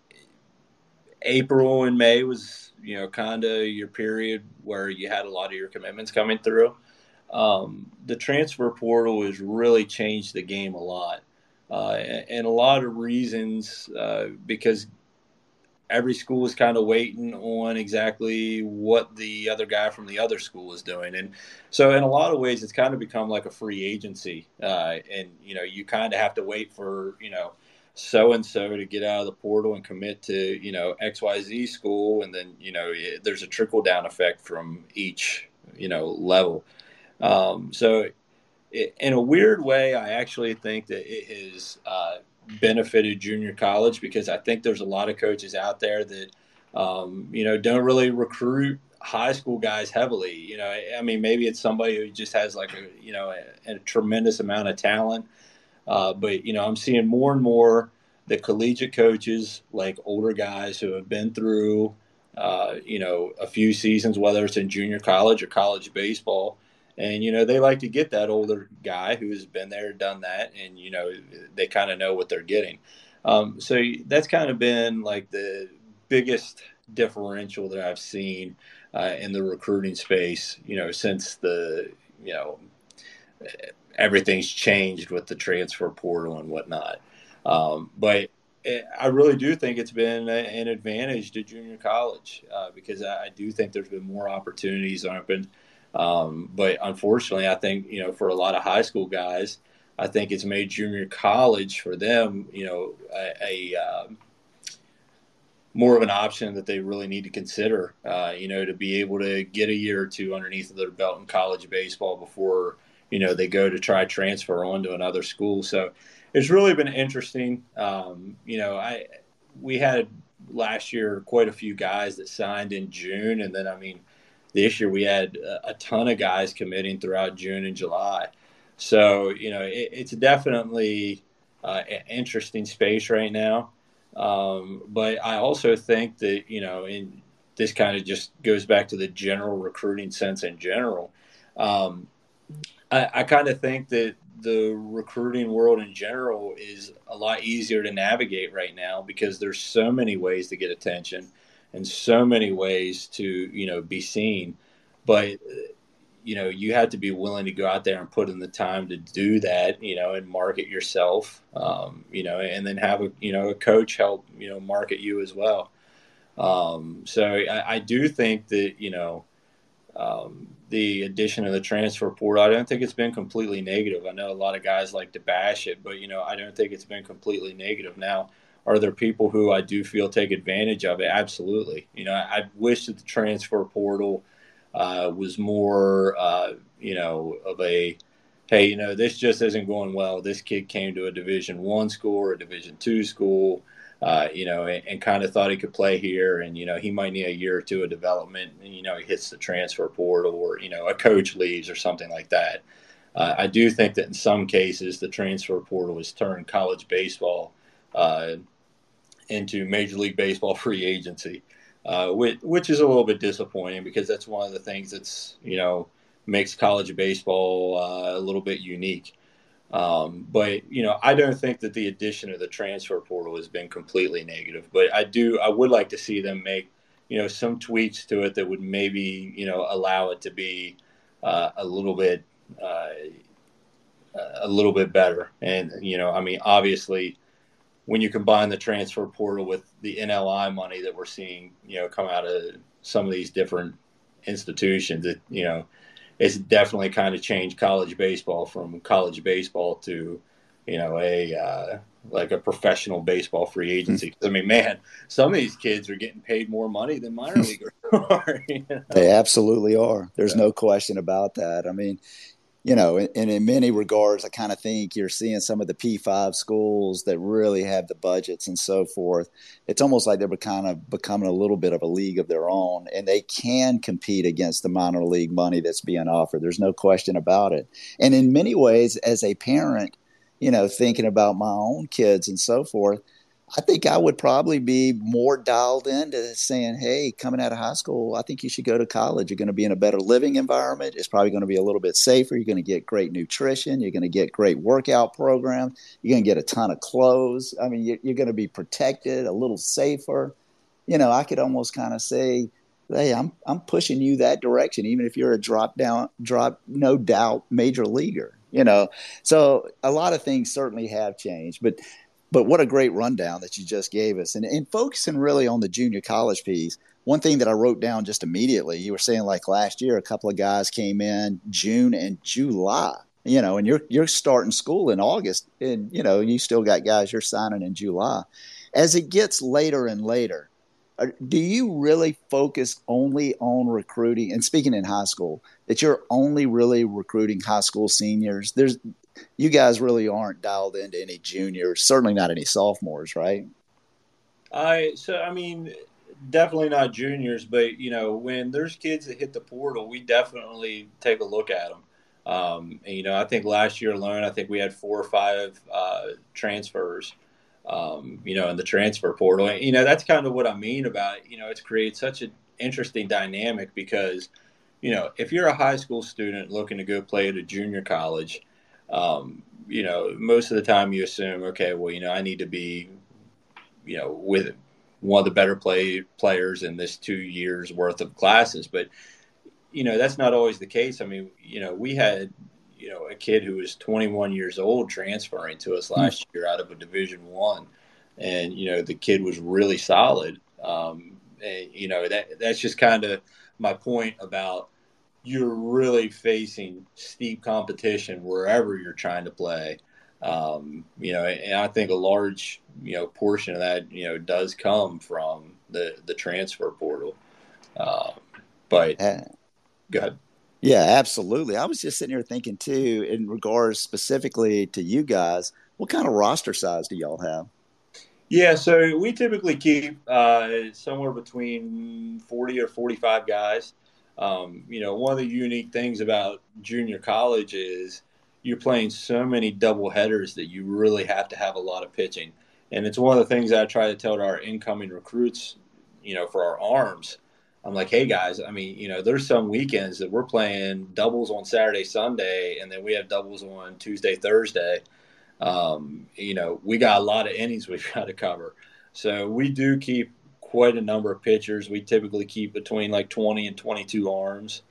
April and May was you know kind of your period where you had a lot of your commitments coming through. Um, the transfer portal has really changed the game a lot and a lot of reasons uh, because every school is kind of waiting on exactly what the other guy from the other school is doing. And so in a lot of ways it's kind of become like a free agency uh, and you know you kind of have to wait for you know so and so to get out of the portal and commit to you know xyz school. And then you know there's a trickle down effect from each you know level. Um, so in a weird way, I actually think that it has uh, benefited junior college because I think there's a lot of coaches out there that um, you know don't really recruit high school guys heavily. You know, I mean, maybe it's somebody who just has like a you know a, a tremendous amount of talent, uh, but you know, I'm seeing more and more the collegiate coaches, like older guys who have been through, uh, you know, a few seasons, whether it's in junior college or college baseball, and you know they like to get that older guy who's been there done that and you know they kind of know what they're getting. Um, so that's kind of been like the biggest differential that i've seen uh, in the recruiting space you know since the you know everything's changed with the transfer portal and whatnot. Um, but I really do think it's been an advantage to junior college uh, because I do think there's been more opportunities opened um, but unfortunately, I think you know for a lot of high school guys, I think it's made junior college for them, you know, a, a um, more of an option that they really need to consider. Uh, you know, to be able to get a year or two underneath their belt in college baseball before you know they go to try transfer on to another school. So it's really been interesting. Um, you know, I we had last year quite a few guys that signed in June, and then I mean this year we had a ton of guys committing throughout June and July. So, you know, it, it's definitely uh, an interesting space right now. Um, but I also think that, you know, in this kind of just goes back to the general recruiting sense in general. Um, I, I kind of think that the recruiting world in general is a lot easier to navigate right now because there's so many ways to get attention and so many ways to you know be seen but you know you have to be willing to go out there and put in the time to do that you know and market yourself um, you know and then have a you know a coach help you know market you as well um, so I, I, do think that you know um, the addition of the transfer portal, I don't think it's been completely negative. I know a lot of guys like to bash it, but you know, I don't think it's been completely negative. Now, are there people who I do feel take advantage of it? Absolutely. You know, I, I wish that the transfer portal uh, was more, uh, you know, of a hey, you know, this just isn't going well. This kid came to a Division One school or a Division Two school uh, you know, and, and kind of thought he could play here, and you know, he might need a year or two of development. And, you know, he hits the transfer portal, or you know, a coach leaves, or something like that. Uh, I do think that in some cases, the transfer portal has turned college baseball uh, into Major League Baseball [LAUGHS] free agency, uh, which, which is a little bit disappointing because that's one of the things that's you know makes college baseball uh, a little bit unique. Um, but you know, I don't think that the addition of the transfer portal has been completely negative. But I do, I would like to see them make you know some tweaks to it that would maybe you know allow it to be uh, a little bit uh, a little bit better. And you know, I mean, obviously, when you combine the transfer portal with the NLI money that we're seeing, you know, come out of some of these different institutions, that you know it's definitely kind of changed college baseball from college baseball to you know a uh, like a professional baseball free agency. Mm-hmm. I mean, man, some of these kids are getting paid more money than minor [LAUGHS] leaguers [LAUGHS] are. You know? They absolutely are. There's yeah. no question about that. I mean, you know, and in many regards, I kind of think you're seeing some of the P5 schools that really have the budgets and so forth. It's almost like they're kind of becoming a little bit of a league of their own, and they can compete against the minor league money that's being offered. There's no question about it. And in many ways, as a parent, you know, thinking about my own kids and so forth, I think I would probably be more dialed into saying, hey, coming out of high school, I think you should go to college. You're going to be in a better living environment. It's probably going to be a little bit safer. You're going to get great nutrition. You're going to get great workout programs. You're going to get a ton of clothes. I mean, you're, you're going to be protected, a little safer. You know, I could almost kind of say, hey, I'm I'm pushing you that direction, even if you're a drop down, drop no doubt major leaguer. You know, so a lot of things certainly have changed, but but what a great rundown that you just gave us. And, and focusing really on the junior college piece, one thing that I wrote down just immediately, you were saying like last year, a couple of guys came in June and July, you know, and you're, you're starting school in August and, you know, you still got guys you're signing in July. As it gets later and later, uh, do you really focus only on recruiting and speaking in high school that you're only really recruiting high school seniors there's you guys really aren't dialed into any juniors, certainly not any sophomores, right? I so I mean, definitely not juniors, but you know, when there's kids that hit the portal, we definitely take a look at them. Um, and, you know, I think last year alone, I think we had four or five uh, transfers. Um, you know, in the transfer portal, and, you know, that's kind of what I mean about. You know, it's created such an interesting dynamic because, you know, if you're a high school student looking to go play at a junior college, um, you know, most of the time you assume, okay, well, you know, I need to be, you know, with one of the better play players in this two years worth of classes, but you know that's not always the case. I mean, you know, we had you know a kid who was 21 years old transferring to us hmm. last year out of a Division One, and you know the kid was really solid. Um, and, you know that that's just kind of my point about you're really facing steep competition wherever you're trying to play. Um, you know, and I think a large, you know, portion of that, you know, does come from the the transfer portal. Um, but uh, go ahead. Yeah, absolutely. I was just sitting here thinking too, in regards specifically to you guys, what kind of roster size do y'all have? Yeah, so we typically keep uh, somewhere between 40 or 45 guys. Um, you know, one of the unique things about junior college is you're playing so many double headers that you really have to have a lot of pitching. And it's one of the things I try to tell to our incoming recruits, you know, for our arms. I'm like, hey guys, I mean, you know, there's some weekends that we're playing doubles on Saturday, Sunday, and then we have doubles on Tuesday, Thursday. Um, you know, we got a lot of innings we've [LAUGHS] got to cover. So we do keep quite a number of pitchers. We typically keep between like 20 and 22 arms.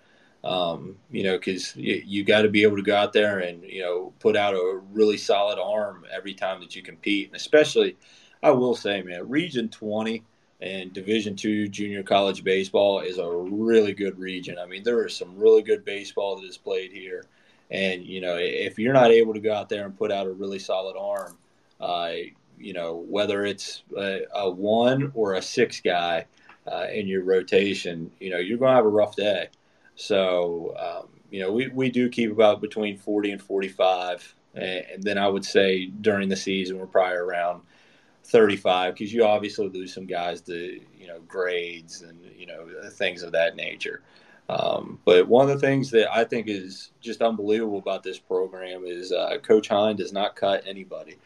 Um, you know, because you, you got to be able to go out there and you know put out a really solid arm every time that you compete, and especially, I will say, man, Region 20 and Division two junior college baseball is a really good region. I mean, there is some really good baseball that is played here, and you know, if you're not able to go out there and put out a really solid arm, uh, you know, whether it's a, a, one or a six guy uh, in your rotation, you know, you're going to have a rough day. So, um, you know, we, we do keep about between 40 and 45. And then I would say during the season, we're probably around 35 because you obviously lose some guys to, you know, grades and, you know, things of that nature. Um, but one of the things that I think is just unbelievable about this program is uh, Coach Hine does not cut anybody.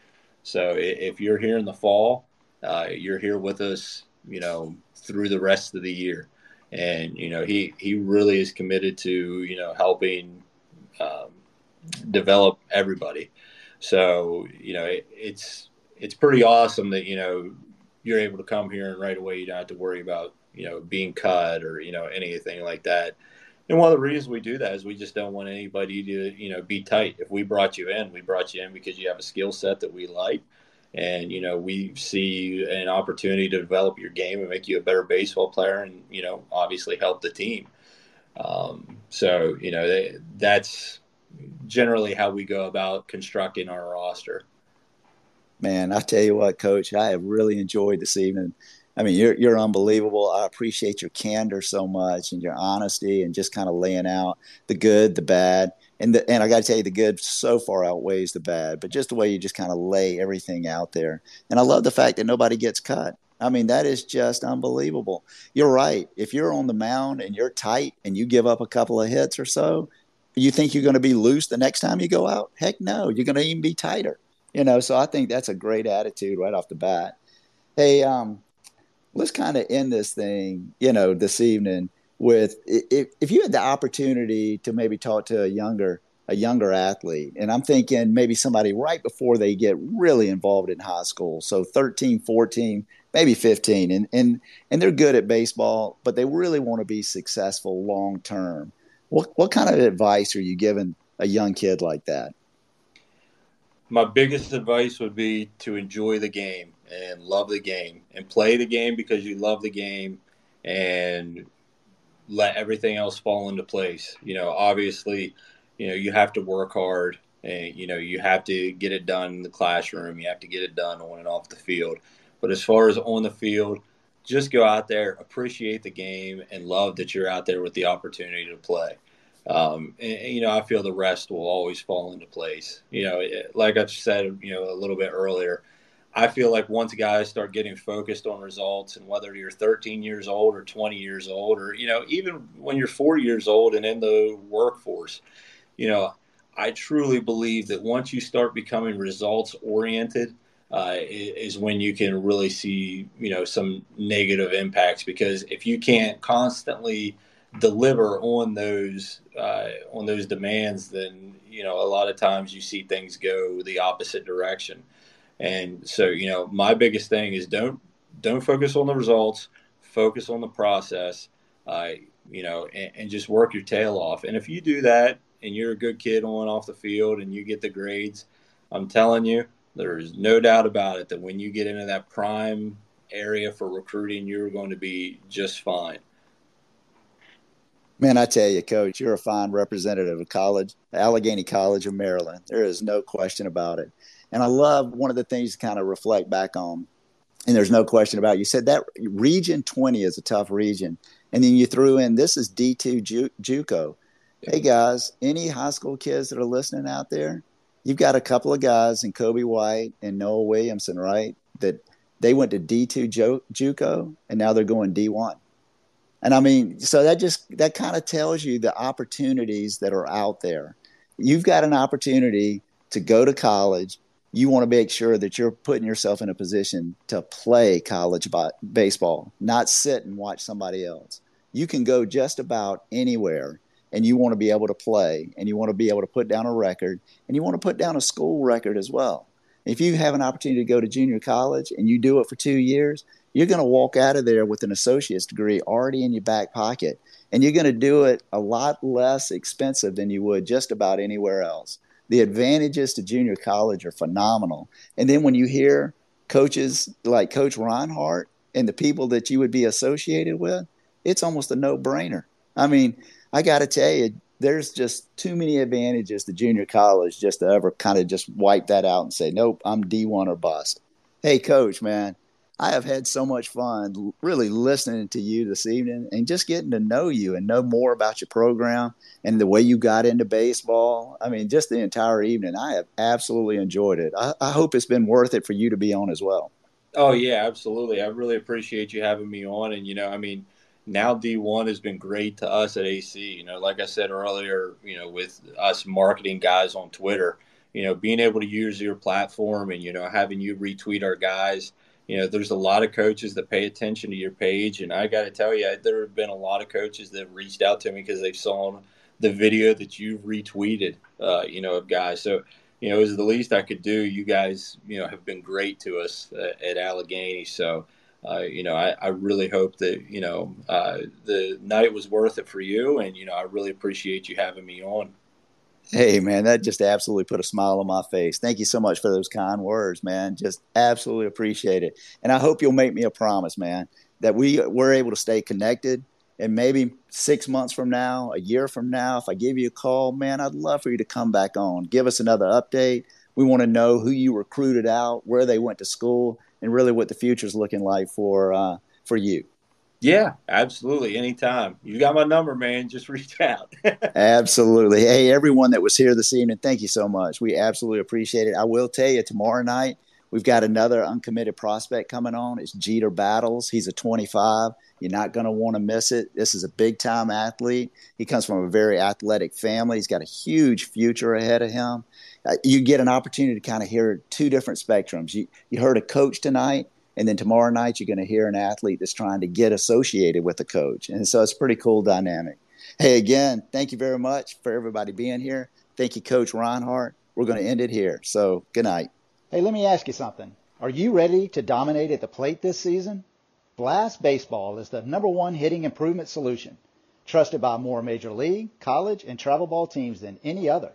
So if you're here in the fall, uh, you're here with us, you know, through the rest of the year and you know he he really is committed to you know helping um, develop everybody. So you know it, it's it's pretty awesome that you know you're able to come here and right away you don't have to worry about you know being cut or you know anything like that. And one of the reasons we do that is we just don't want anybody to you know be tight. If we brought you in, we brought you in because you have a skill set that we like. And you know we see an opportunity to develop your game and make you a better baseball player and you know obviously help the team. Um, so you know they, that's generally how we go about constructing our roster. Man i tell you what coach i have really enjoyed this evening i mean you're, you're unbelievable i appreciate your candor so much and your honesty and just kind of laying out the good the bad and the, and I got to tell you, the good so far outweighs the bad. But just the way you just kind of lay everything out there, and I love the fact that nobody gets cut. I mean, that is just unbelievable. You're right. If you're on the mound and you're tight and you give up a couple of hits or so, you think you're going to be loose the next time you go out? Heck no, you're going to even be tighter. You know, so I think that's a great attitude right off the bat. Hey, um, let's kind of end this thing, you know, this evening with if, if you had the opportunity to maybe talk to a younger a younger athlete and i'm thinking maybe somebody right before they get really involved in high school so 13 14 maybe 15 and and and they're good at baseball but they really want to be successful long term what what kind of advice are you giving a young kid like that? My biggest advice would be to enjoy the game and love the game and play the game because you love the game and let everything else fall into place. You know, obviously, you know, you have to work hard and, you know, you have to get it done in the classroom. You have to get it done on and off the field. But as far as on the field, just go out there, appreciate the game, and love that you're out there with the opportunity to play. Um, and, and, you know, I feel the rest will always fall into place. You know, it, like I've said, you know, a little bit earlier, I feel like once guys start getting focused on results, and whether you're 13 years old or 20 years old, or you know, even when you're four years old and in the workforce, you know, I truly believe that once you start becoming results oriented, uh, is when you can really see you know some negative impacts. Because if you can't constantly deliver on those uh, on those demands, then you know a lot of times you see things go the opposite direction. And so, you know, my biggest thing is don't don't focus on the results, focus on the process. Uh, you know, and, and just work your tail off. And if you do that, and you're a good kid on off the field, and you get the grades, I'm telling you, there's no doubt about it that when you get into that prime area for recruiting, you're going to be just fine. Man, I tell you, Coach, you're a fine representative of college, Allegany College of Maryland. There is no question about it. And I love one of the things to kind of reflect back on. And there's no question about it. You said that region 20 is a tough region. And then you threw in this is D2 Ju- JUCO. Hey guys, any high school kids that are listening out there, you've got a couple of guys in Kobe White and Noah Williamson, right? That they went to D2 Ju- JUCO and now they're going D1. And I mean, so that just that kind of tells you the opportunities that are out there. You've got an opportunity to go to college you want to make sure that you're putting yourself in a position to play college baseball, not sit and watch somebody else. you can go just about anywhere and you want to be able to play and you want to be able to put down a record and you want to put down a school record as well. If you have an opportunity to go to junior college and you do it for two years, you're going to walk out of there with an associate's degree already in your back pocket. And you're going to do it a lot less expensive than you would just about anywhere else. The advantages to junior college are phenomenal. And then when you hear coaches like Coach Rinehart and the people that you would be associated with, it's almost a no brainer. I mean, I got to tell you, there's just too many advantages to junior college just to ever kind of just wipe that out and say, nope, I'm D1 or bust. Hey, coach, man, I have had so much fun really listening to you this evening and just getting to know you and know more about your program and the way you got into baseball. I mean, just the entire evening. I have absolutely enjoyed it. I, I hope it's been worth it for you to be on as well. Oh, yeah, absolutely. I really appreciate you having me on. And, you know, I mean, now D1 has been great to us at AC. You know, like I said earlier, you know, with us marketing guys on Twitter, you know, being able to use your platform and, you know, having you retweet our guys. You know, there's a lot of coaches that pay attention to your page. And I got to tell you, there have been a lot of coaches that have reached out to me because they've saw the video that you've retweeted, uh, you know, of guys. So, you know, it was the least I could do. You guys, you know, have been great to us uh, at Allegany. So, uh, you know, I, I, really hope that, you know, uh, the night was worth it for you. And, you know, I really appreciate you having me on. Hey, man, that just absolutely put a smile on my face. Thank you so much for those kind words, man. Just absolutely appreciate it. And I hope you'll make me a promise, man, that we, we're able to stay connected. And maybe six months from now, a year from now, if I give you a call, man, I'd love for you to come back on. Give us another update. We want to know who you recruited out, where they went to school, and really what the future is looking like for uh, for you. Yeah, absolutely. Anytime. You got my number, man. Just [LAUGHS] reach out. [LAUGHS] absolutely. Hey, everyone that was here this evening, thank you so much. We absolutely appreciate it. I will tell you, tomorrow night, we've got another uncommitted prospect coming on. It's Jeter Battles. He's a 25. You're not going to want to miss it. This is a big time athlete. He comes from a very athletic family. He's got a huge future ahead of him. Uh, you get an opportunity to kind of hear two different spectrums. You, you heard a coach tonight, and then tomorrow night you're going to hear an athlete that's trying to get associated with a coach. And so it's pretty cool dynamic. Hey, again, thank you very much for everybody being here. Thank you, Coach Rinehart. We're going to end it here. So good night. Hey, let me ask you something. Are you ready to dominate at the plate this season? Blast Baseball is the number one hitting improvement solution, trusted by more major league, college, and travel ball teams than any other.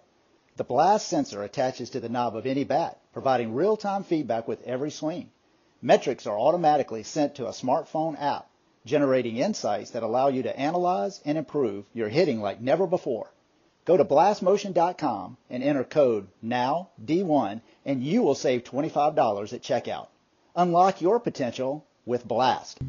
The blast sensor attaches to the knob of any bat, providing real-time feedback with every swing. Metrics are automatically sent to a smartphone app, generating insights that allow you to analyze and improve your hitting like never before. Go to blastmotion.com and enter code NOWD1 and you will save $25 at checkout. Unlock your potential with Blast.